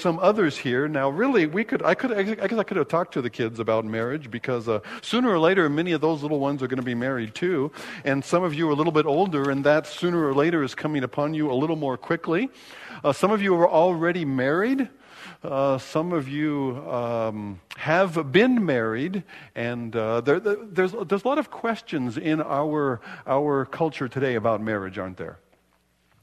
some others here. Now, really, we could, I could, I guess I could have talked to the kids about marriage because uh, sooner or later, many of those little ones are going to be married too. And some of you are a little bit older, and that sooner or later is coming upon you a little more quickly. Uh, some of you are already married. Uh, some of you um, have been married, and uh, there, there's, there's a lot of questions in our, our culture today about marriage, aren't there?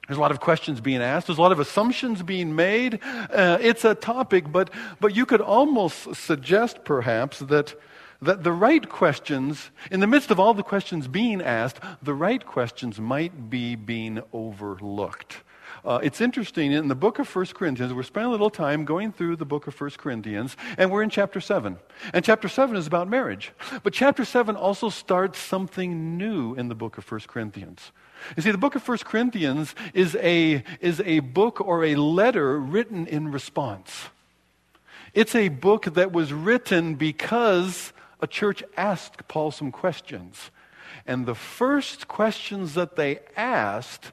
There's a lot of questions being asked. There's a lot of assumptions being made. Uh, it's a topic, but, but you could almost suggest, perhaps, that, that the right questions, in the midst of all the questions being asked, the right questions might be being overlooked. Uh, it's interesting, in the book of 1 Corinthians, we're spending a little time going through the book of 1 Corinthians, and we're in chapter 7. And chapter 7 is about marriage. But chapter 7 also starts something new in the book of 1 Corinthians. You see, the book of 1 Corinthians is a, is a book or a letter written in response. It's a book that was written because a church asked Paul some questions. And the first questions that they asked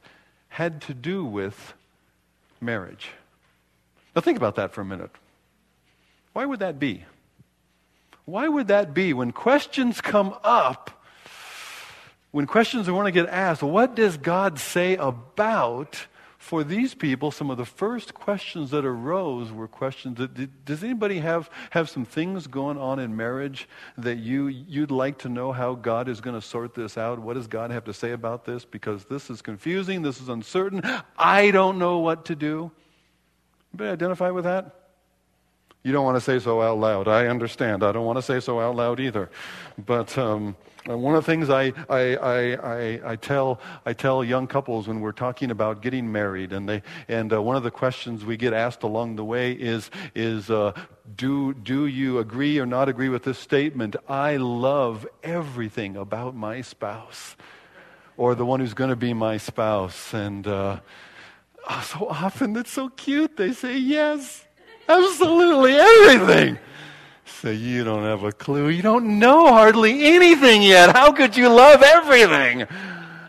had to do with marriage. Now, think about that for a minute. Why would that be? Why would that be when questions come up when questions are going to get asked, what does God say about, for these people, some of the first questions that arose were questions that, does anybody have, have some things going on in marriage that you, you'd like to know how God is going to sort this out? What does God have to say about this? Because this is confusing, this is uncertain, I don't know what to do. Anybody identify with that? You don't want to say so out loud. I understand. I don't want to say so out loud either. But um, uh, one of the things I, I, I, I, tell, I tell young couples when we're talking about getting married, and, they, and uh, one of the questions we get asked along the way is, is uh, do, do you agree or not agree with this statement? I love everything about my spouse, or the one who's going to be my spouse. And uh, so often it's so cute. They say, yes, absolutely everything. So you don't have a clue. You don't know hardly anything yet. How could you love everything?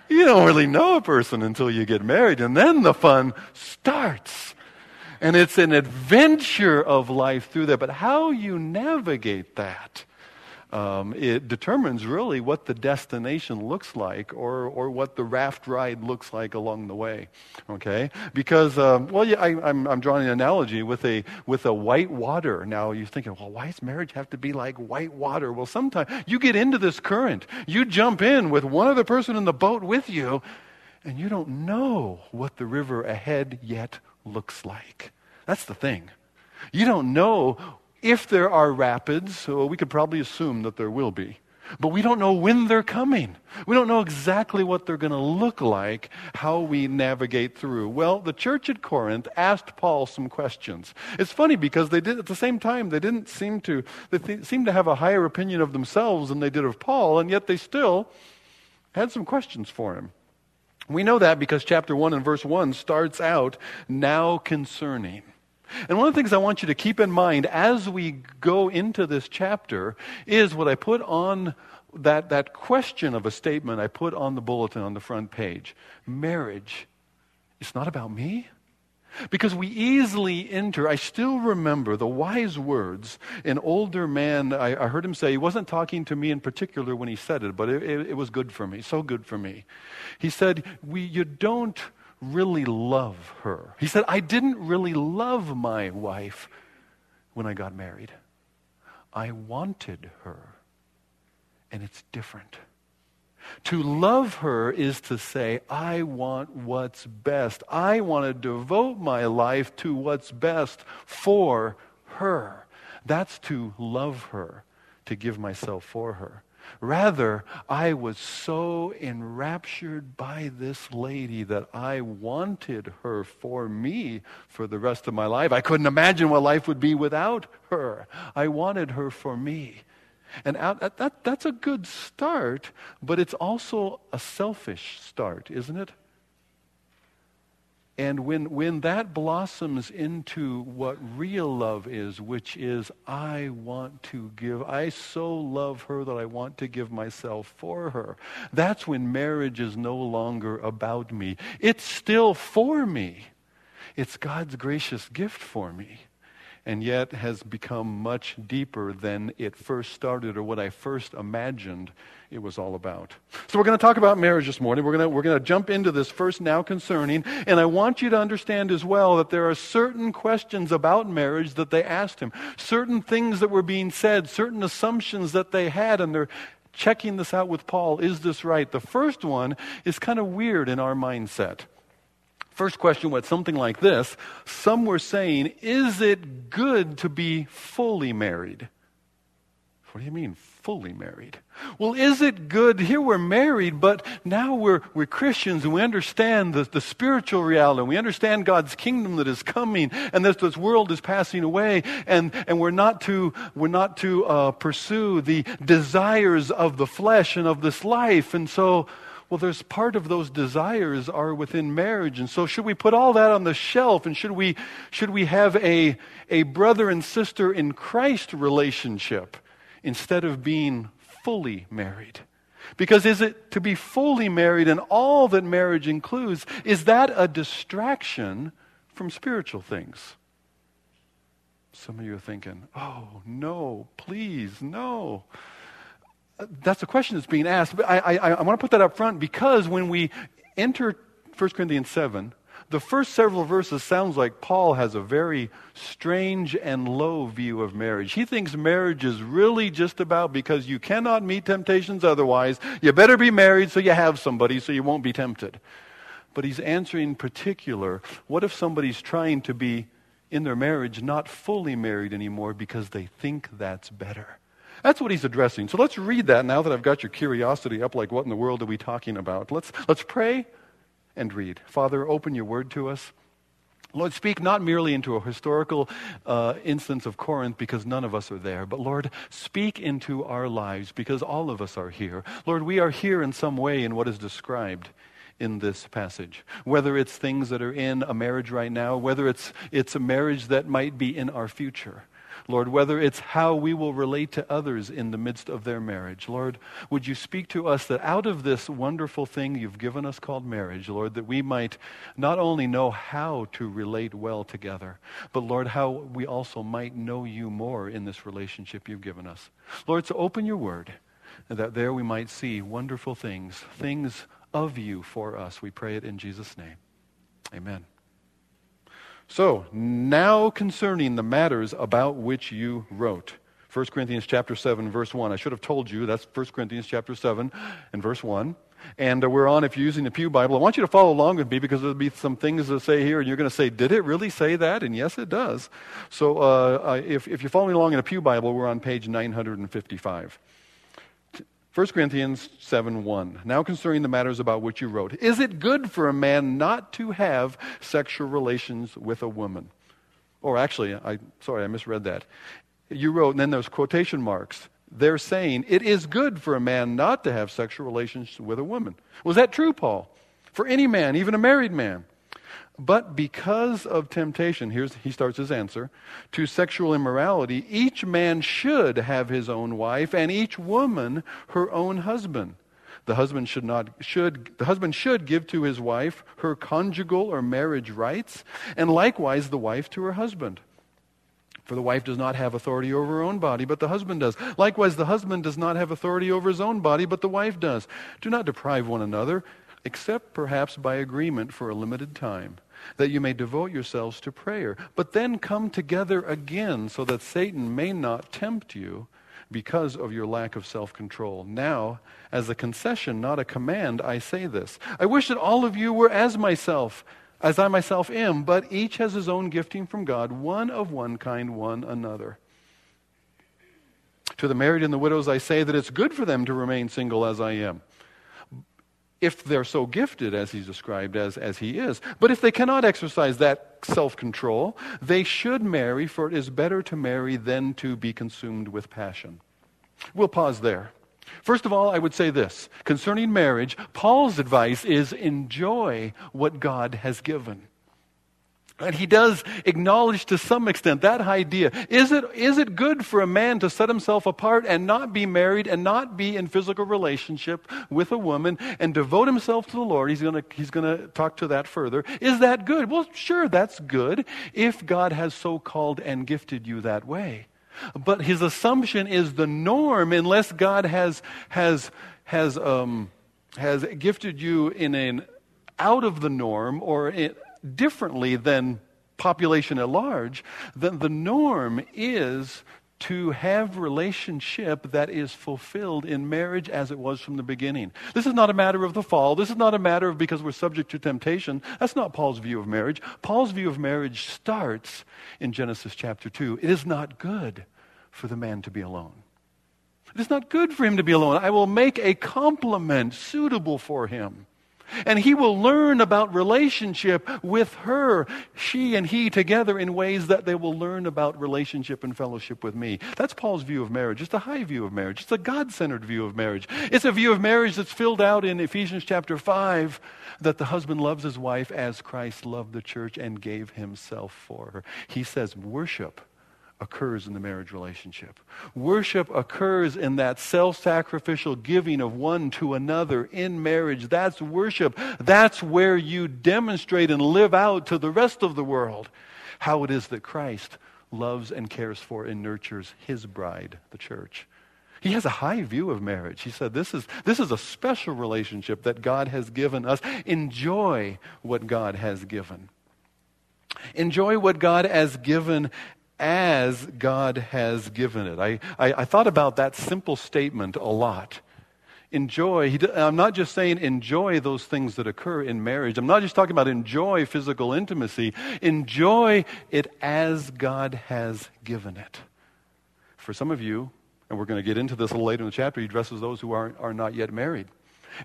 You don't really know a person until you get married, and then the fun starts. And it's an adventure of life through that. But how you navigate that um, it determines really what the destination looks like or, or what the raft ride looks like along the way. Okay? Because, um, well, yeah, I, am I'm, I'm drawing an analogy with a, with a white water. Now, you're thinking, well, why does marriage have to be like white water? Well, sometimes you get into this current, you jump in with one other person in the boat with you, and you don't know what the river ahead yet looks like. That's the thing. You don't know if there are rapids, so we could probably assume that there will be. But we don't know when they're coming. We don't know exactly what they're going to look like, how we navigate through. Well, the church at Corinth asked Paul some questions. It's funny because they did at the same time they didn't seem to they th- seemed to have a higher opinion of themselves than they did of Paul, and yet they still had some questions for him. We know that because chapter 1 and verse 1 starts out now concerning. And one of the things I want you to keep in mind as we go into this chapter is what I put on that, that question of a statement I put on the bulletin on the front page. Marriage, it's not about me. Because we easily enter, I still remember the wise words. An older man, I, I, heard him say, he wasn't talking to me in particular when he said it, but it, it, it was good for me, so good for me. He said, we, You don't really love her. He said, I didn't really love my wife when I got married. I wanted her. And it's different. To love her is to say, I want what's best. I want to devote my life to what's best for her. That's to love her, to give myself for her. Rather, I was so enraptured by this lady that I wanted her for me for the rest of my life. I couldn't imagine what life would be without her. I wanted her for me. And that, that, that's a good start, but it's also a selfish start, isn't it? And when, when that blossoms into what real love is, which is, I want to give, I so love her that I want to give myself for her, that's when marriage is no longer about me. It's still for me. It's God's gracious gift for me. And yet has become much deeper than it first started or what I first imagined it was all about. So we're going to talk about marriage this morning. We're going to, we're going to jump into this first now concerning, and I want you to understand as well that there are certain questions about marriage that they asked him, certain things that were being said, certain assumptions that they had, and they're checking this out with Paul. Is this right? The first one is kind of weird in our mindset. First question was something like this Some were saying, Is it good to be fully married? What do you mean, fully married? Well, is it good? Here we're married, but now we're, we're Christians and we understand the, the spiritual reality. We understand God's kingdom that is coming and that this world is passing away. And, and we're not to, we're not to uh, pursue the desires of the flesh and of this life. And so, well, there's part of those desires are within marriage. And so should we put all that on the shelf and should we, should we have a, a brother and sister in Christ relationship instead of being fully married? Because is it to be fully married and all that marriage includes, is that a distraction from spiritual things? Some of you are thinking, oh, no, please, no that's a question that's being asked. But I, I, I want to put that up front because when we enter 1 Corinthians 7, the first several verses sounds like Paul has a very strange and low view of marriage. He thinks marriage is really just about because you cannot meet temptations otherwise. You better be married so you have somebody so you won't be tempted. But he's answering in particular, what if somebody's trying to be in their marriage not fully married anymore because they think that's better? That's what he's addressing. So let's read that now that I've got your curiosity up, like what in the world are we talking about? Let's, let's pray and read. Father, open your word to us. Lord, speak not merely into a historical uh, instance of Corinth because none of us are there, but Lord, speak into our lives because all of us are here. Lord, we are here in some way in what is described in this passage. Whether it's things that are in a marriage right now, whether it's, it's a marriage that might be in our future. Lord, whether it's how we will relate to others in the midst of their marriage. Lord, would you speak to us that out of this wonderful thing you've given us called marriage, Lord, that we might not only know how to relate well together, but Lord, how we also might know you more in this relationship you've given us. Lord, so open your word, that there we might see wonderful things, things of you for us. We pray it in Jesus' name. Amen. So, now concerning the matters about which you wrote. 1 Corinthians chapter 7 verse 1. I should have told you that's 1 Corinthians chapter 7 and verse 1. And uh, we're on, if you're using the Pew Bible, I want you to follow along with me because there'll be some things to say here, and you're going to say, Did it really say that? And yes, it does. So uh, if, if you're following along in a Pew Bible, we're on page 955. 1 Corinthians 7 1. Now concerning the matters about which you wrote. Is it good for a man not to have sexual relations with a woman? Or actually, I sorry, I misread that. You wrote, and then there's quotation marks. They're saying it is good for a man not to have sexual relations with a woman. Was that true, Paul? For any man, even a married man. But because of temptation, here's he starts his answer, to sexual immorality, each man should have his own wife and each woman her own husband. The husband should not should the husband should give to his wife her conjugal or marriage rights, and likewise the wife to her husband. For the wife does not have authority over her own body, but the husband does. Likewise, the husband does not have authority over his own body, but the wife does. Do not deprive one another, except perhaps by agreement for a limited time that you may devote yourselves to prayer. But then come together again so that Satan may not tempt you because of your lack of self control. Now, as a concession, not a command, I say this. I wish that all of you were as myself, as I myself am, but each has his own gifting from God, one of one kind, one another. To the married and the widows, I say that it's good for them to remain single as I am if they're so gifted as he's described as, as he is. But if they cannot exercise that self control, they should marry, for it is better to marry than to be consumed with passion. We'll pause there. First of all, I would say this concerning marriage, Paul's advice is enjoy what God has given. And he does acknowledge to some extent that idea. Is it, is it good for a man to set himself apart and not be married and not be in physical relationship with a woman and devote himself to the Lord? He's going he's to talk to that further. Is that good? Well, sure, that's good if God has so called and gifted you that way. But his assumption is the norm unless God has, has, has, um, has gifted you in an out of the norm or in, differently than population at large, then the norm is to have relationship that is fulfilled in marriage as it was from the beginning. This is not a matter of the fall. This is not a matter of because we're subject to temptation. That's not Paul's view of marriage. Paul's view of marriage starts in Genesis chapter 2. It is not good for the man to be alone. It is not good for him to be alone. I will make a complement suitable for him. And he will learn about relationship with her, she and he together in ways that they will learn about relationship and fellowship with me. That's Paul's view of marriage. It's a high view of marriage. It's a God centered view of marriage. It's a view of marriage that's filled out in Ephesians chapter 5 that the husband loves his wife as Christ loved the church and gave himself for her. He says, worship occurs in the marriage relationship. Worship occurs in that self sacrificial giving of one to another in marriage. That's worship. That's where you demonstrate and live out to the rest of the world how it is that Christ loves and cares for and nurtures his bride, the church. He has a high view of marriage. He said, this is, this is a special relationship that God has given us. Enjoy what God has given. Enjoy what God has given as God has given it. I, I, I thought about that simple statement a lot. Enjoy, I'm not just saying enjoy those things that occur in marriage. I'm not just talking about enjoy physical intimacy. Enjoy it as God has given it. For some of you, and we're going to get into this a little later in the chapter, he addresses those who are, are not yet married.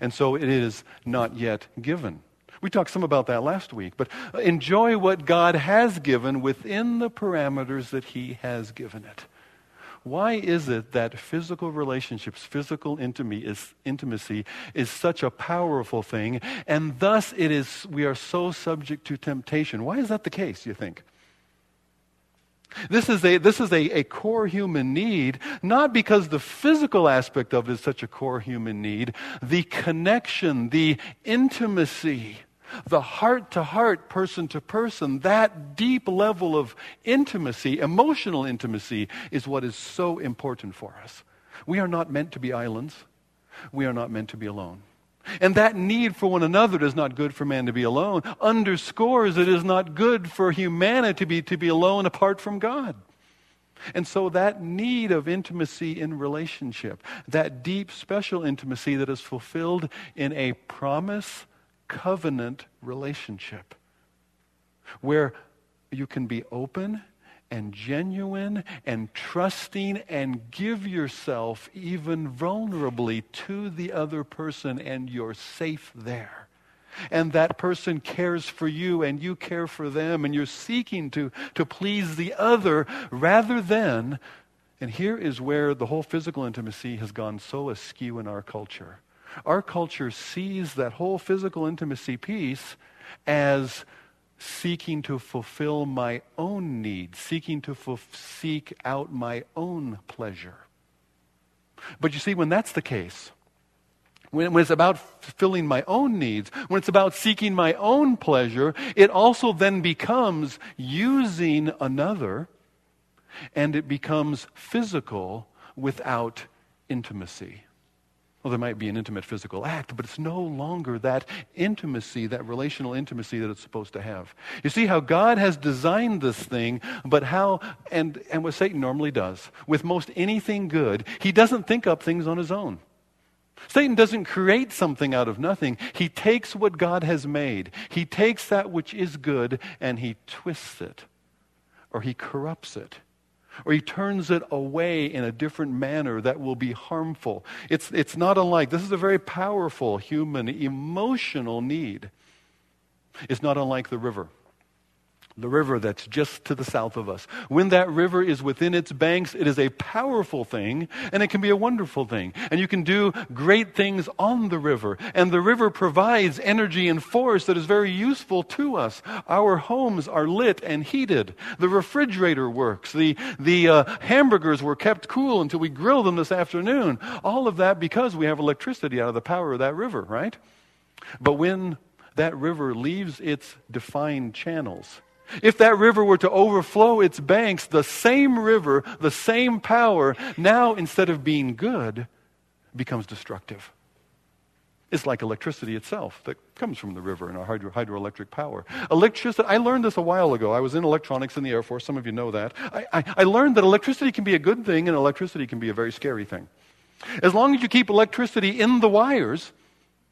And so it is not yet given. We talked some about that last week, but enjoy what God has given within the parameters that He has given it. Why is it that physical relationships, physical intimacy is, such a powerful thing, and thus it is, we are so subject to temptation? Why is that the case, you think? This is, a, this is a, a core human need, not because the physical aspect of it is such a core human need, the connection, the intimacy the heart to heart, person to person, that deep level of intimacy, emotional intimacy, is what is so important for us. We are not meant to be islands. We are not meant to be alone. And that need for one another is not good for man to be alone, underscores it is not good for humanity to be, to be alone apart from God. And so that need of intimacy in relationship, that deep special intimacy that is fulfilled in a promise covenant relationship where you can be open and genuine and trusting and give yourself even vulnerably to the other person and you're safe there. And that person cares for you and you care for them and you're seeking to, to please the other rather than, and here is where the whole physical intimacy has gone so askew in our culture our culture sees that whole physical intimacy piece as seeking to fulfill my own needs, seeking to seek out my own pleasure. But you see, when that's the case, when, when it's about fulfilling my own needs, when it's about seeking my own pleasure, it also then becomes using another, and it becomes physical without intimacy. Well, there might be an intimate physical act, but it's no longer that intimacy, that relational intimacy that it's supposed to have. You see how God has designed this thing, but how, and, and what Satan normally does, with most anything good, he doesn't think up things on his own. Satan doesn't create something out of nothing. He takes what God has made, he takes that which is good, and he twists it, or he corrupts it or he turns it away in a different manner that will be harmful. It's, it's not unlike, this is a very powerful human emotional need. It's not unlike the river. The river that's just to the south of us. When that river is within its banks, it is a powerful thing and it can be a wonderful thing. And you can do great things on the river. And the river provides energy and force that is very useful to us. Our homes are lit and heated. The refrigerator works. The, the uh, hamburgers were kept cool until we grilled them this afternoon. All of that because we have electricity out of the power of that river, right? But when that river leaves its defined channels, if that river were to overflow its banks, the same river, the same power, now instead of being good, becomes destructive. It's like electricity itself that comes from the river and our hydro- hydroelectric power. Electricity, I learned this a while ago. I was in electronics in the Air Force. Some of you know that. I, I, I learned that electricity can be a good thing and electricity can be a very scary thing. As long as you keep electricity in the wires,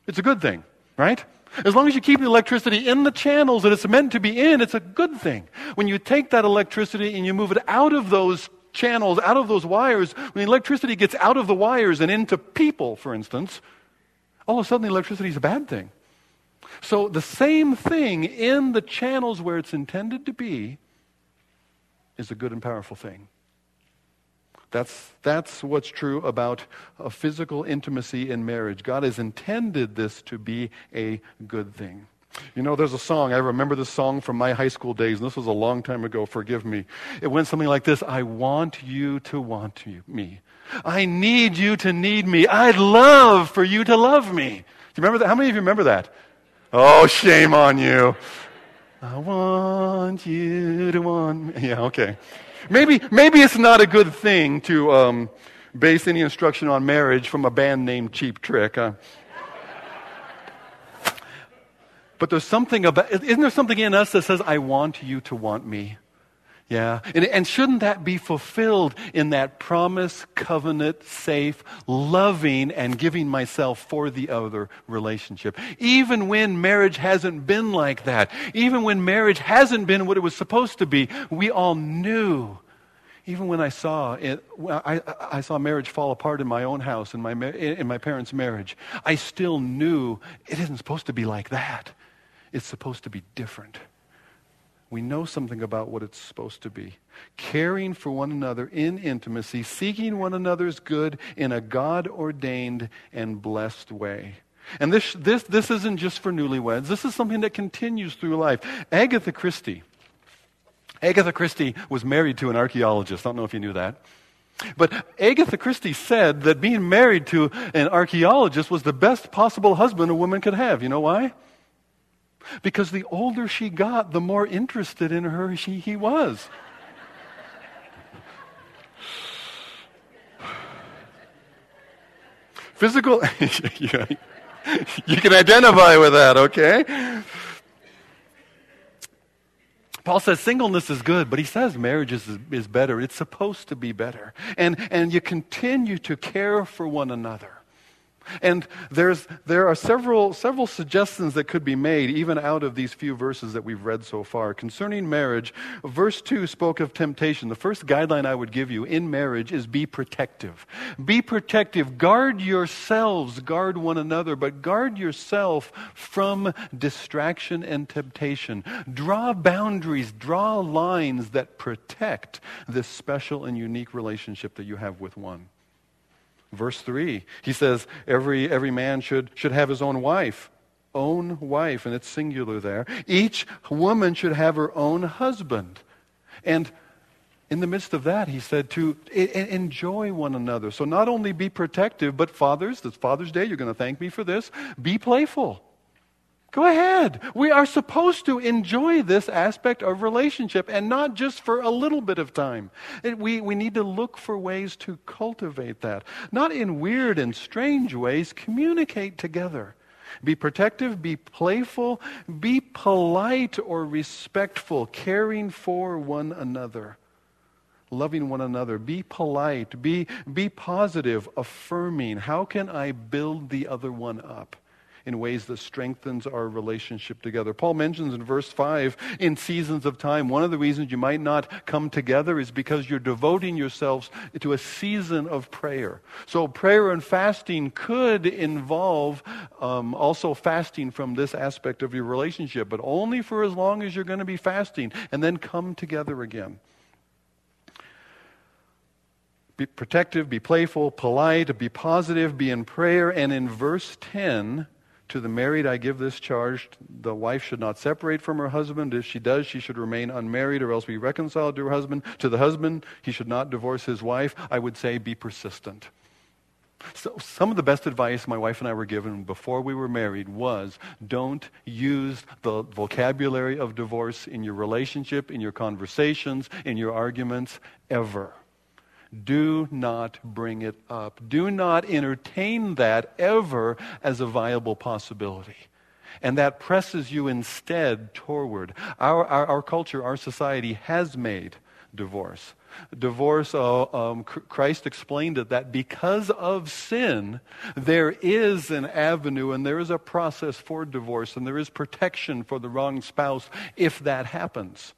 it's a good thing, right? As long as you keep the electricity in the channels that it's meant to be in, it's a good thing. When you take that electricity and you move it out of those channels, out of those wires, when the electricity gets out of the wires and into people, for instance, all of a sudden the electricity is a bad thing. So the same thing in the channels where it's intended to be is a good and powerful thing. That's, that's what's true about a physical intimacy in marriage. God has intended this to be a good thing. You know, there's a song, I remember this song from my high school days, and this was a long time ago, forgive me. It went something like this I want you to want you, me. I need you to need me. I'd love for you to love me. Do you remember that? How many of you remember that? Oh, shame on you. I want you to want me. Yeah, okay. Maybe, maybe it's not a good thing to um, base any instruction on marriage from a band named Cheap Trick. Huh? but there's something about, isn't there something in us that says, I want you to want me? Yeah. And, and, shouldn't that be fulfilled in that promise, covenant, safe, loving, and giving myself for the other relationship? Even when marriage hasn't been like that, even when marriage hasn't been what it was supposed to be, we all knew. Even when I saw it, I, I saw marriage fall apart in my own house, in my, in my parents' marriage, I still knew it isn't supposed to be like that. It's supposed to be different we know something about what it's supposed to be. Caring for one another in intimacy, seeking one another's good in a God ordained and blessed way. And this, this, this isn't just for newlyweds, this is something that continues through life. Agatha Christie. Agatha Christie was married to an archaeologist. I don't know if you knew that. But Agatha Christie said that being married to an archaeologist was the best possible husband a woman could have. You know why? Because the older she got, the more interested in her she, he was. Physical, you can identify with that, okay? Paul says singleness is good, but he says marriage is, is better. It's supposed to be better. And, and you continue to care for one another. And there's, there are several, several suggestions that could be made, even out of these few verses that we've read so far. Concerning marriage, verse 2 spoke of temptation. The first guideline I would give you in marriage is be protective. Be protective. Guard yourselves, guard one another, but guard yourself from distraction and temptation. Draw boundaries, draw lines that protect this special and unique relationship that you have with one. Verse 3, he says, every, every man should, should have his own wife. Own wife, and it's singular there. Each woman should have her own husband. And in the midst of that, he said to enjoy one another. So not only be protective, but fathers, this Father's Day, you're going to thank me for this, be playful. Go ahead. We are supposed to enjoy this aspect of relationship and not just for a little bit of time. we, we need to look for ways to cultivate that. Not in weird and strange ways, communicate together. Be protective, be playful, be polite or respectful, caring for one another, loving one another. Be polite, be, be positive, affirming. How can I build the other one up? In ways that strengthens our relationship together. Paul mentions in verse 5 in seasons of time, one of the reasons you might not come together is because you're devoting yourselves to a season of prayer. So, prayer and fasting could involve um, also fasting from this aspect of your relationship, but only for as long as you're going to be fasting, and then come together again be protective, be playful, polite, be positive, be in prayer. And in verse 10, to the married I give this charge the wife should not separate from her husband. If she does, she should remain unmarried or else be reconciled to her husband. To the husband, he should not divorce his wife. I would say be persistent. So, some of the best advice my wife and I were given before we were married was don't use the vocabulary of divorce in your relationship, in your conversations, in your arguments, ever. Do not bring it up. Do not entertain that ever as a viable possibility. And that presses you instead toward. Our, our, our culture, our society has made divorce. Divorce, uh, um, Christ explained it that because of sin, there is an avenue and there is a process for divorce and there is protection for the wrong spouse if that happens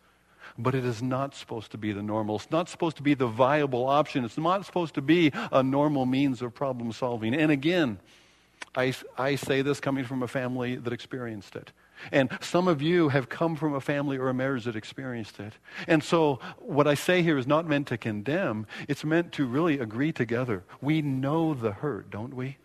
but it is not supposed to be the normal. It's not supposed to be the viable option. It's not supposed to be a normal means of problem solving. And again, I, I say this coming from a family that experienced it. And some of you have come from a family or a marriage that experienced it. And so, what I say here is not meant to condemn, it's meant to really agree together. We know the hurt, don't we?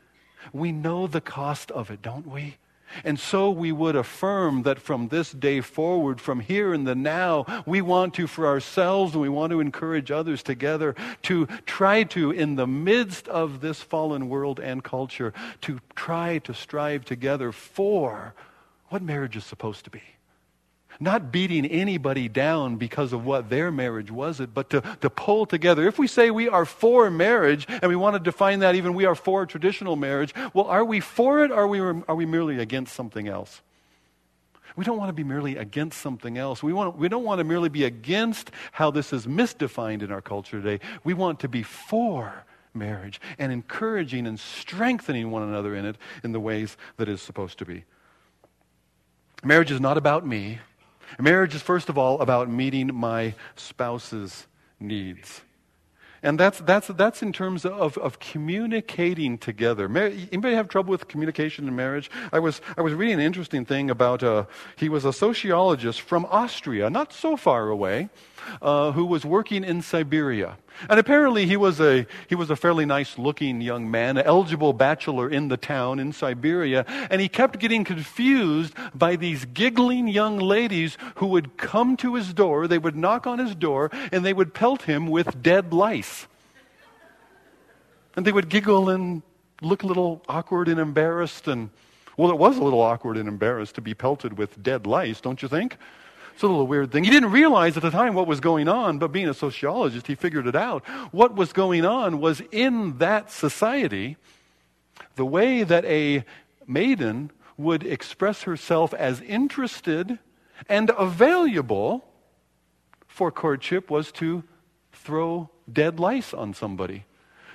We know the cost of it, don't we? And so we would affirm that from this day forward, from here in the now, we want to, for ourselves, and we want to encourage others together to try to, in the midst of this fallen world and culture, to try to strive together for what marriage is supposed to be. Not beating anybody down because of what their marriage was, it, but to, to pull together. If we say we are for marriage, and we want to define that even we are for traditional marriage, well, are we for it or are we, are we merely against something else? We don't want to be merely against something else. We, want, we don't want to merely be against how this is misdefined in our culture today. We want to be for marriage and encouraging and strengthening one another in it in the ways that it's supposed to be. Marriage is not about me. Marriage is, first of all, about meeting my spouse's needs. And that's, that's, that's in terms of, of communicating together. anybody have trouble with communication in marriage? I was, I was reading an interesting thing about, uh, he was a sociologist from Austria, not so far away, uh, who was working in Siberia. And apparently he was, a, he was a fairly nice looking young man, an eligible bachelor in the town in Siberia. And he kept getting confused by these giggling young ladies who would come to his door, they would knock on his door, and they would pelt him with dead lice. And they would giggle and look a little awkward and embarrassed. And, well, it was a little awkward and embarrassed to be pelted with dead lice, don't you think? It's a little weird thing. He didn't realize at the time what was going on, but being a sociologist, he figured it out. What was going on was in that society, the way that a maiden would express herself as interested and available for courtship was to throw dead lice on somebody.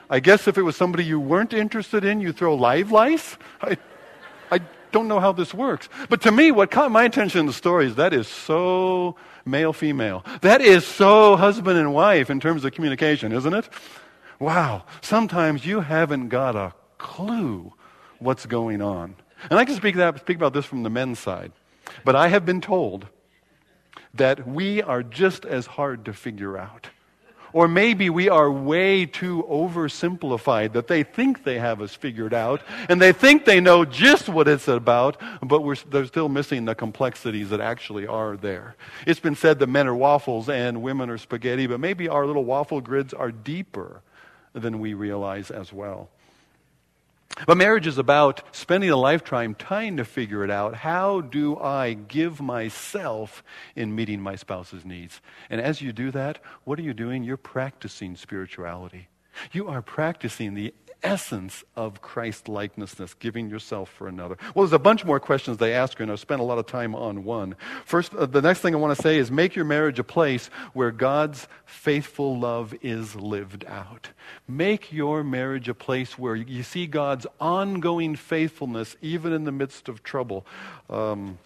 I guess if it was somebody you weren't interested in, you throw live lice? I, I don't know how this works. But to me, what caught my attention in the story is that is so male female. That is so husband and wife in terms of communication, isn't it? Wow. Sometimes you haven't got a clue what's going on. And I can speak, that, speak about this from the men's side. But I have been told that we are just as hard to figure out. Or maybe we are way too oversimplified that they think they have us figured out and they think they know just what it's about, but we're, they're still missing the complexities that actually are there. It's been said that men are waffles and women are spaghetti, but maybe our little waffle grids are deeper than we realize as well. But marriage is about spending a lifetime trying to figure it out. How do I give myself in meeting my spouse's needs? And as you do that, what are you doing? You're practicing spirituality. You are practicing the essence of Christ likenessness, giving yourself for another. Well, there's a bunch more questions they ask her, and I've spent a lot of time on one. First, uh, the next thing I want to say is make your marriage a place where God's faithful love is lived out. Make your marriage a place where you see God's ongoing faithfulness even in the midst of trouble. Um,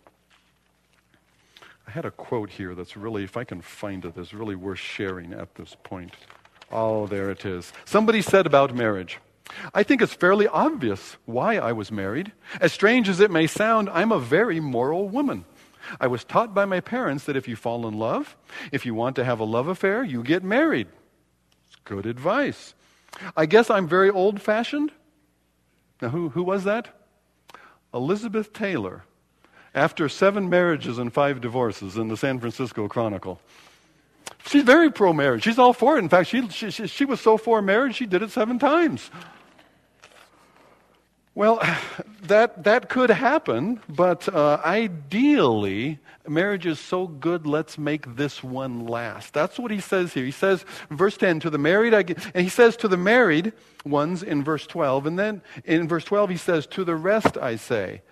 I had a quote here that's really, if I can find it, is really worth sharing at this point. Oh, there it is. Somebody said about marriage. I think it's fairly obvious why I was married. As strange as it may sound, I'm a very moral woman. I was taught by my parents that if you fall in love, if you want to have a love affair, you get married. It's good advice. I guess I'm very old fashioned. Now, who, who was that? Elizabeth Taylor, after seven marriages and five divorces in the San Francisco Chronicle. She's very pro marriage. She's all for it. In fact, she, she, she was so for marriage, she did it seven times. Well, that, that could happen, but uh, ideally, marriage is so good, let's make this one last. That's what he says here. He says, verse 10, to the married, and he says to the married ones in verse 12, and then in verse 12 he says, to the rest I say.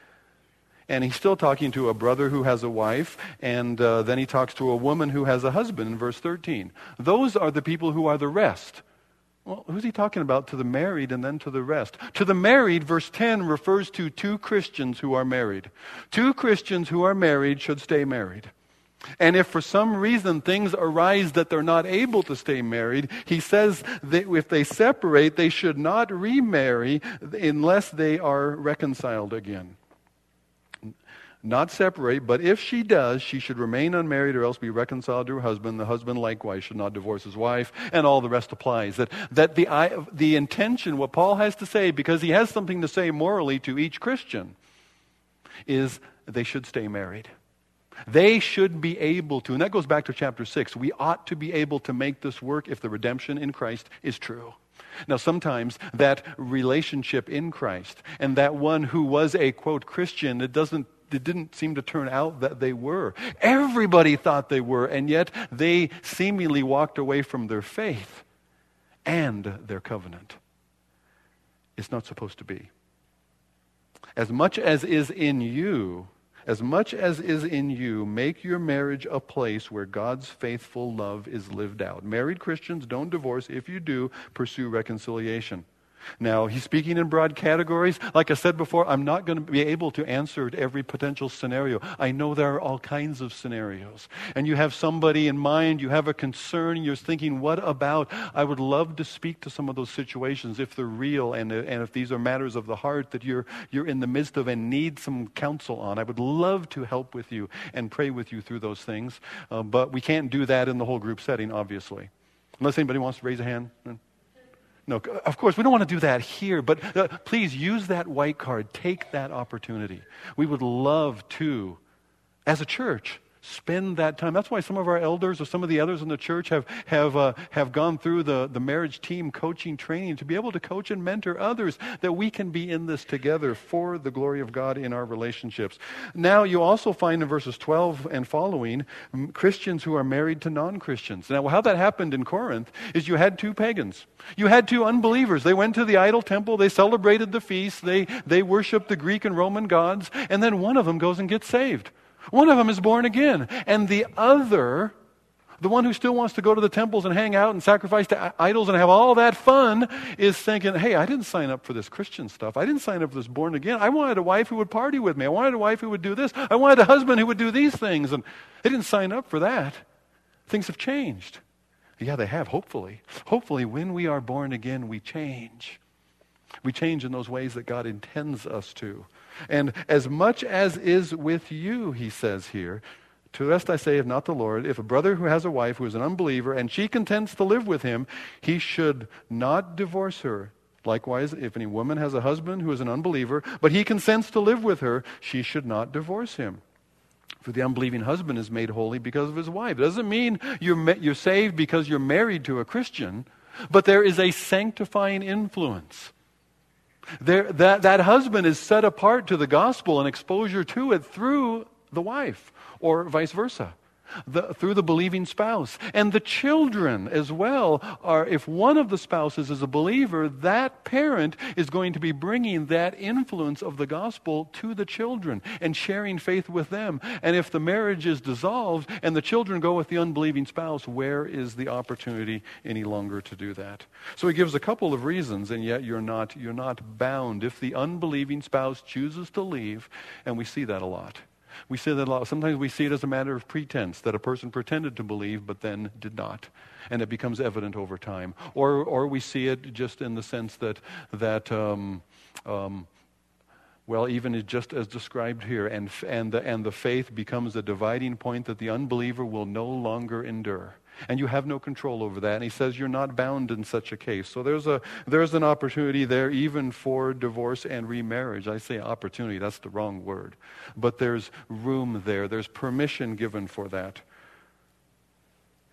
And he's still talking to a brother who has a wife, and uh, then he talks to a woman who has a husband in verse 13. Those are the people who are the rest. Well, who's he talking about? To the married and then to the rest. To the married, verse 10 refers to two Christians who are married. Two Christians who are married should stay married. And if for some reason things arise that they're not able to stay married, he says that if they separate, they should not remarry unless they are reconciled again not separate, but if she does, she should remain unmarried or else be reconciled to her husband. The husband likewise should not divorce his wife, and all the rest applies. That, that the, the intention, what Paul has to say, because he has something to say morally to each Christian, is they should stay married. They should be able to, and that goes back to chapter 6. We ought to be able to make this work if the redemption in Christ is true. Now, sometimes that relationship in Christ and that one who was a, quote, Christian, it doesn't it didn't seem to turn out that they were. Everybody thought they were, and yet they seemingly walked away from their faith and their covenant. It's not supposed to be. As much as is in you, as much as is in you, make your marriage a place where God's faithful love is lived out. Married Christians don't divorce. If you do, pursue reconciliation. Now, he's speaking in broad categories. Like I said before, I'm not going to be able to answer every potential scenario. I know there are all kinds of scenarios. And you have somebody in mind, you have a concern, you're thinking, what about? I would love to speak to some of those situations if they're real and, and if these are matters of the heart that you're, you're in the midst of and need some counsel on. I would love to help with you and pray with you through those things. Uh, but we can't do that in the whole group setting, obviously. Unless anybody wants to raise a hand. No, of course, we don't want to do that here, but uh, please use that white card. Take that opportunity. We would love to, as a church, spend that time. That's why some of our elders or some of the others in the church have, have, uh, have gone through the, the marriage team coaching training to be able to coach and mentor others that we can be in this together for the glory of God in our relationships. Now, you also find in verses 12 and following Christians who are married to non Christians. Now, how that happened in Corinth is you had two pagans, you had two unbelievers. They went to the idol temple, they celebrated the feast, they, they worshiped the Greek and Roman gods, and then one of them goes and gets saved. One of them is born again. And the other, the one who still wants to go to the temples and hang out and sacrifice to idols and have all that fun, is thinking, hey, I didn't sign up for this Christian stuff. I didn't sign up for this born again. I wanted a wife who would party with me. I wanted a wife who would do this. I wanted a husband who would do these things. And they didn't sign up for that. Things have changed. Yeah, they have, hopefully. Hopefully, when we are born again, we change. We change in those ways that God intends us to. And as much as is with you, he says here, to the rest I say, if not the Lord, if a brother who has a wife who is an unbeliever and she contends to live with him, he should not divorce her. Likewise, if any woman has a husband who is an unbeliever, but he consents to live with her, she should not divorce him. For the unbelieving husband is made holy because of his wife. It doesn't mean you're, you're saved because you're married to a Christian, but there is a sanctifying influence. There, that, that husband is set apart to the gospel and exposure to it through the wife, or vice versa. The, through the believing spouse. And the children as well are, if one of the spouses is a believer, that parent is going to be bringing that influence of the gospel to the children and sharing faith with them. And if the marriage is dissolved and the children go with the unbelieving spouse, where is the opportunity any longer to do that? So he gives a couple of reasons, and yet you're not, you're not bound if the unbelieving spouse chooses to leave, and we see that a lot. We say that a lot. Sometimes we see it as a matter of pretense, that a person pretended to believe but then did not. And it becomes evident over time. Or, or we see it just in the sense that, that um, um, well, even just as described here, and, and, the, and the faith becomes a dividing point that the unbeliever will no longer endure and you have no control over that. And he says you're not bound in such a case. So there's, a, there's an opportunity there even for divorce and remarriage. I say opportunity, that's the wrong word. But there's room there, there's permission given for that.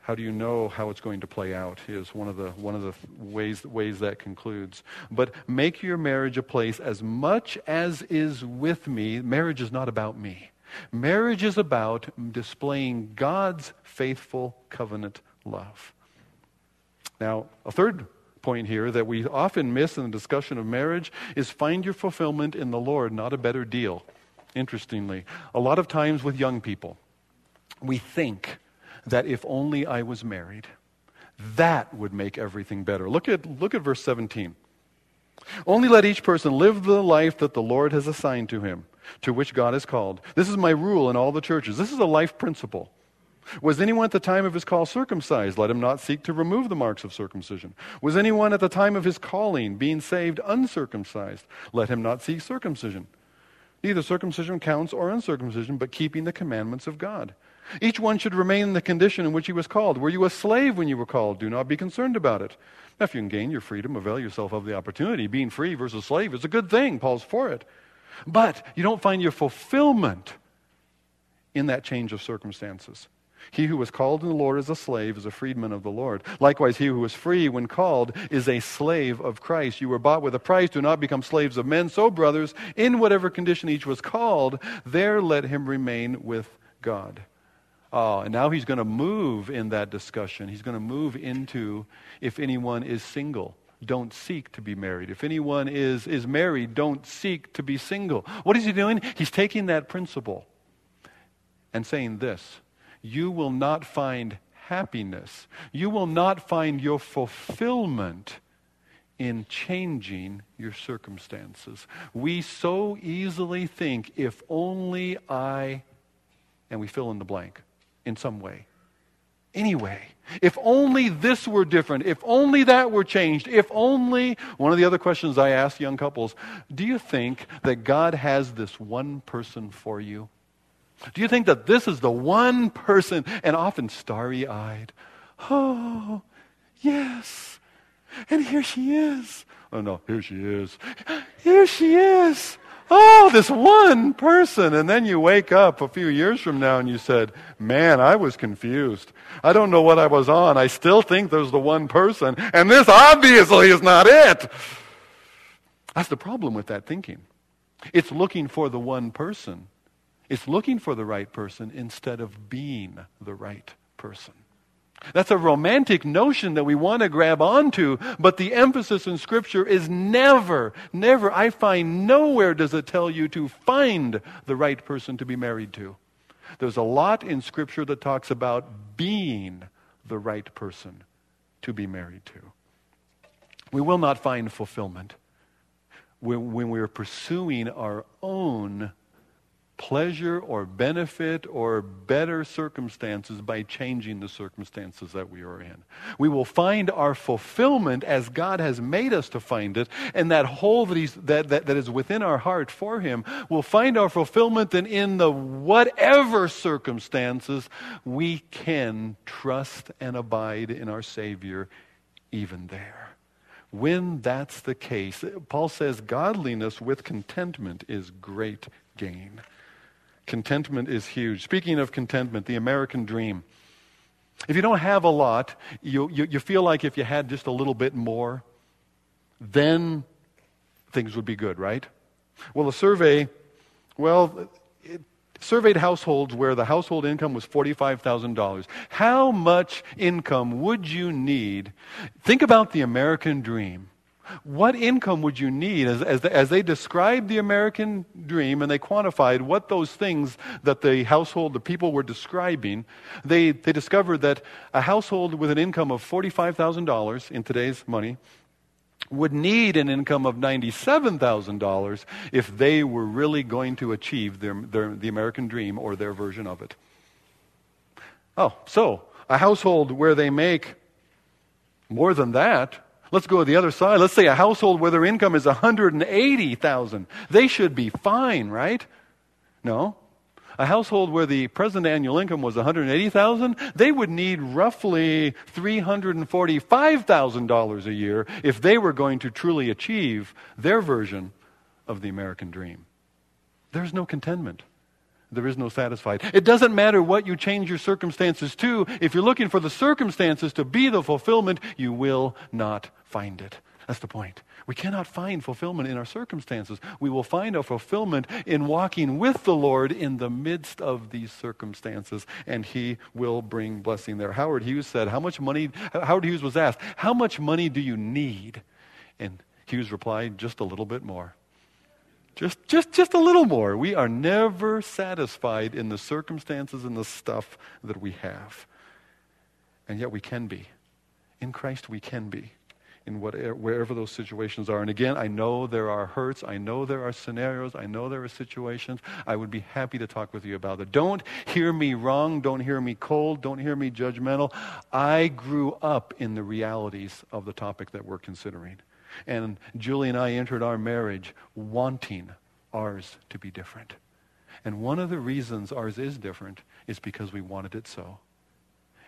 How do you know how it's going to play out? Is one of the one of the ways ways that concludes. But make your marriage a place as much as is with me. Marriage is not about me. Marriage is about displaying God's faithful covenant love. Now, a third point here that we often miss in the discussion of marriage is find your fulfillment in the Lord, not a better deal. Interestingly, a lot of times with young people, we think that if only I was married, that would make everything better. Look at, look at verse 17. Only let each person live the life that the Lord has assigned to him to which God is called. This is my rule in all the churches. This is a life principle. Was anyone at the time of his call circumcised? Let him not seek to remove the marks of circumcision. Was anyone at the time of his calling, being saved, uncircumcised? Let him not seek circumcision. Neither circumcision counts or uncircumcision, but keeping the commandments of God. Each one should remain in the condition in which he was called. Were you a slave when you were called? Do not be concerned about it. Now, if you can gain your freedom, avail yourself of the opportunity. Being free versus slave is a good thing. Paul's for it. But you don't find your fulfillment in that change of circumstances. He who was called in the Lord as a slave is a freedman of the Lord. Likewise, he who was free when called is a slave of Christ. You were bought with a price. Do not become slaves of men. So, brothers, in whatever condition each was called, there let him remain with God. Oh, and now he's going to move in that discussion. He's going to move into if anyone is single don't seek to be married. If anyone is, is married, don't seek to be single. What is he doing? He's taking that principle and saying this You will not find happiness, you will not find your fulfillment in changing your circumstances. We so easily think, if only I, and we fill in the blank in some way anyway. If only this were different. If only that were changed. If only. One of the other questions I ask young couples do you think that God has this one person for you? Do you think that this is the one person, and often starry eyed? Oh, yes. And here she is. Oh, no, here she is. Here she is. Oh, this one person. And then you wake up a few years from now and you said, Man, I was confused. I don't know what I was on. I still think there's the one person. And this obviously is not it. That's the problem with that thinking. It's looking for the one person, it's looking for the right person instead of being the right person. That's a romantic notion that we want to grab onto, but the emphasis in Scripture is never, never, I find nowhere does it tell you to find the right person to be married to. There's a lot in Scripture that talks about being the right person to be married to. We will not find fulfillment when, when we're pursuing our own pleasure or benefit or better circumstances by changing the circumstances that we are in. We will find our fulfillment as God has made us to find it, and that hole that, he's, that, that, that is within our heart for Him will find our fulfillment then in the whatever circumstances we can trust and abide in our Savior even there. When that's the case, Paul says godliness with contentment is great gain. Contentment is huge. Speaking of contentment, the American dream. If you don't have a lot, you, you, you, feel like if you had just a little bit more, then things would be good, right? Well, a survey, well, it, surveyed households where the household income was $45,000. How much income would you need? Think about the American dream. What income would you need as, as, as they described the American dream and they quantified what those things that the household, the people were describing? They, they discovered that a household with an income of $45,000 in today's money would need an income of $97,000 if they were really going to achieve their, their, the American dream or their version of it. Oh, so a household where they make more than that, let's go to the other side. Let's say a household where their income is 180,000. They should be fine, right? No a household where the present annual income was 180,000, they would need roughly $345,000 a year if they were going to truly achieve their version of the American dream. There's no contentment. There is no satisfied. It doesn't matter what you change your circumstances to. If you're looking for the circumstances to be the fulfillment, you will not find it. That's the point. We cannot find fulfillment in our circumstances. We will find our fulfillment in walking with the Lord in the midst of these circumstances, and He will bring blessing there. Howard Hughes said, How much money, Howard Hughes was asked, How much money do you need? And Hughes replied, Just a little bit more. Just, just, just a little more. We are never satisfied in the circumstances and the stuff that we have. And yet we can be. In Christ, we can be in whatever, wherever those situations are. And again, I know there are hurts. I know there are scenarios. I know there are situations. I would be happy to talk with you about it. Don't hear me wrong. Don't hear me cold. Don't hear me judgmental. I grew up in the realities of the topic that we're considering. And Julie and I entered our marriage wanting ours to be different. And one of the reasons ours is different is because we wanted it so.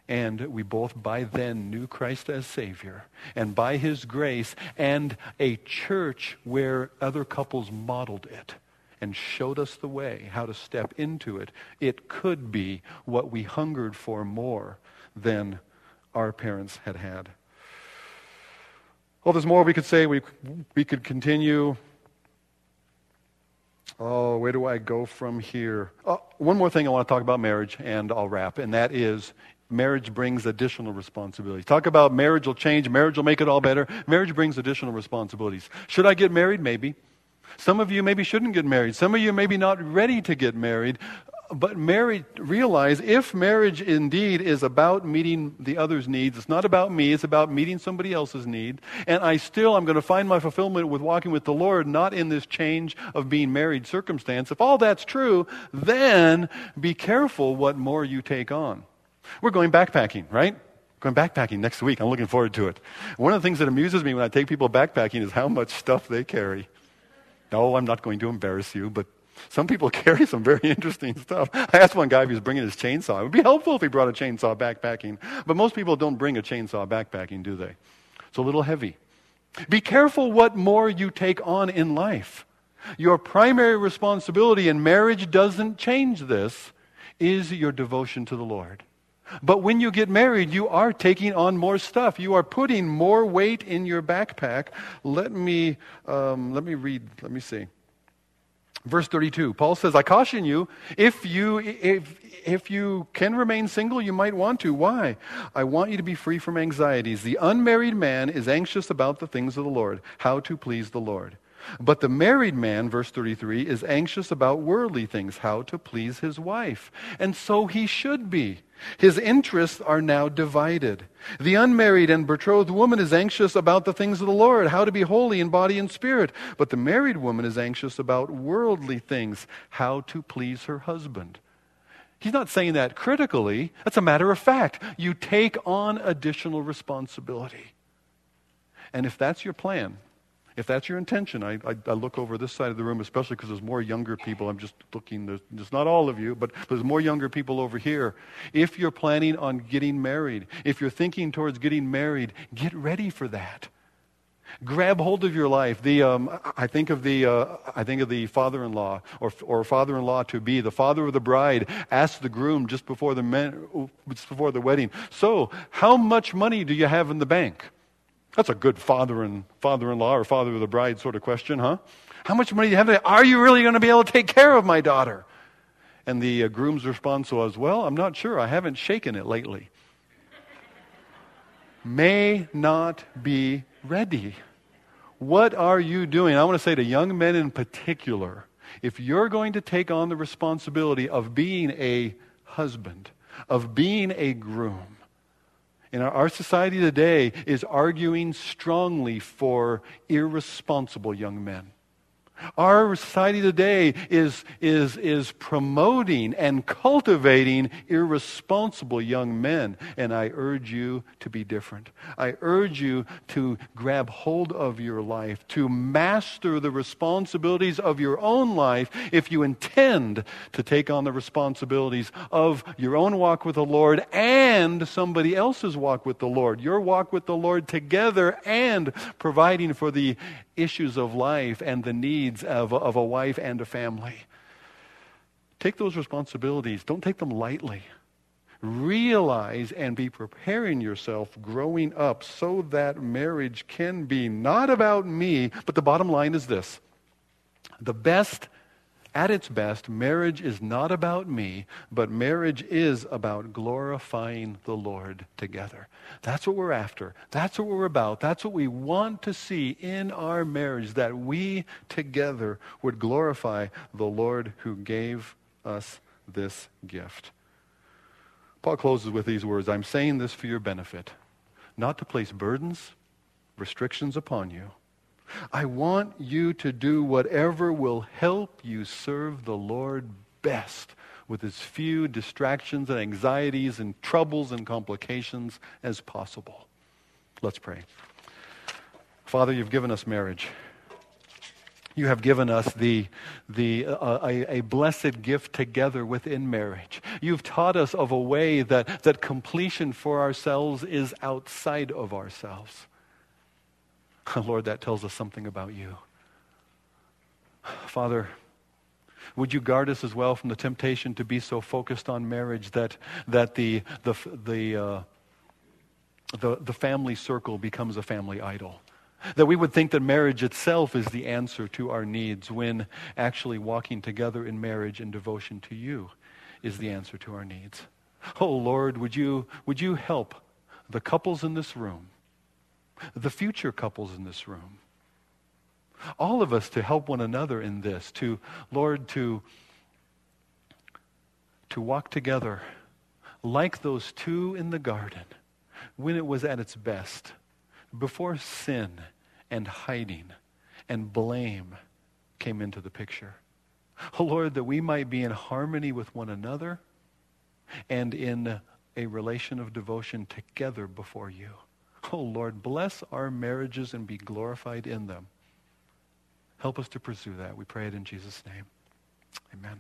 And we both by then knew Christ as Savior. And by His grace and a church where other couples modeled it and showed us the way how to step into it, it could be what we hungered for more than our parents had had. Well, there's more we could say. We, we could continue. Oh, where do I go from here? Oh, one more thing I want to talk about marriage, and I'll wrap, and that is marriage brings additional responsibilities. Talk about marriage will change, marriage will make it all better. Marriage brings additional responsibilities. Should I get married? Maybe. Some of you maybe shouldn't get married. Some of you maybe not ready to get married. But married, realize if marriage indeed is about meeting the other's needs, it's not about me, it's about meeting somebody else's need. And I still, I'm going to find my fulfillment with walking with the Lord, not in this change of being married circumstance. If all that's true, then be careful what more you take on. We're going backpacking, right? Going backpacking next week. I'm looking forward to it. One of the things that amuses me when I take people backpacking is how much stuff they carry. No, I'm not going to embarrass you, but some people carry some very interesting stuff. I asked one guy if he was bringing his chainsaw. It would be helpful if he brought a chainsaw backpacking. But most people don't bring a chainsaw backpacking, do they? It's a little heavy. Be careful what more you take on in life. Your primary responsibility in marriage doesn't change this, is your devotion to the Lord. But when you get married, you are taking on more stuff. You are putting more weight in your backpack. Let me, um, let me read, let me see. Verse 32, Paul says, I caution you, if you, if, if you can remain single, you might want to. Why? I want you to be free from anxieties. The unmarried man is anxious about the things of the Lord, how to please the Lord. But the married man, verse 33, is anxious about worldly things, how to please his wife. And so he should be. His interests are now divided. The unmarried and betrothed woman is anxious about the things of the Lord, how to be holy in body and spirit. But the married woman is anxious about worldly things, how to please her husband. He's not saying that critically. That's a matter of fact. You take on additional responsibility. And if that's your plan, if that's your intention, I, I, I, look over this side of the room, especially because there's more younger people. I'm just looking, there's, there's not all of you, but there's more younger people over here. If you're planning on getting married, if you're thinking towards getting married, get ready for that. Grab hold of your life. The, um, I think of the, uh, I think of the father-in-law or, or father-in-law to be, the father of the bride asks the groom just before the, men, just before the wedding, so how much money do you have in the bank? That's a good father and father-in-law or father of the bride sort of question, huh? How much money do you have? Are you really going to be able to take care of my daughter? And the uh, groom's response was, Well, I'm not sure. I haven't shaken it lately. May not be ready. What are you doing? I want to say to young men in particular if you're going to take on the responsibility of being a husband, of being a groom, our, our society today is arguing strongly for irresponsible young men. Our society today is, is, is promoting and cultivating irresponsible young men, and I urge you to be different. I urge you to grab hold of your life, to master the responsibilities of your own life if you intend to take on the responsibilities of your own walk with the Lord and somebody else's walk with the Lord. Your walk with the Lord together and providing for the issues of life and the needs of, of a wife and a family. Take those responsibilities, don't take them lightly. Realize and be preparing yourself growing up so that marriage can be not about me, but the bottom line is this the best at its best, marriage is not about me, but marriage is about glorifying the Lord together. That's what we're after. That's what we're about. That's what we want to see in our marriage, that we together would glorify the Lord who gave us this gift. Paul closes with these words I'm saying this for your benefit, not to place burdens, restrictions upon you I want you to do whatever will help you serve the Lord best with as few distractions and anxieties and troubles and complications as possible. Let's pray. Father, you've given us marriage. You have given us the, the, uh, a, a, blessed gift together within marriage. You've taught us of a way that, that completion for ourselves is outside of ourselves. Lord, that tells us something about you. Father, would you guard us as well from the temptation to be so focused on marriage that, that the, the, the, uh, the, the family circle becomes a family idol? That we would think that marriage itself is the answer to our needs when actually walking together in marriage and devotion to you is the answer to our needs. Oh Lord, would you, would you help the couples in this room the future couples in this room. All of us to help one another in this, to, Lord, to, to walk together like those two in the garden when it was at its best, before sin and hiding and blame came into the picture. Oh, Lord, that we might be in harmony with one another and in a relation of devotion together before you. Oh Lord, bless our marriages and be glorified in them. Help us to pursue that. We pray it in Jesus' name. Amen.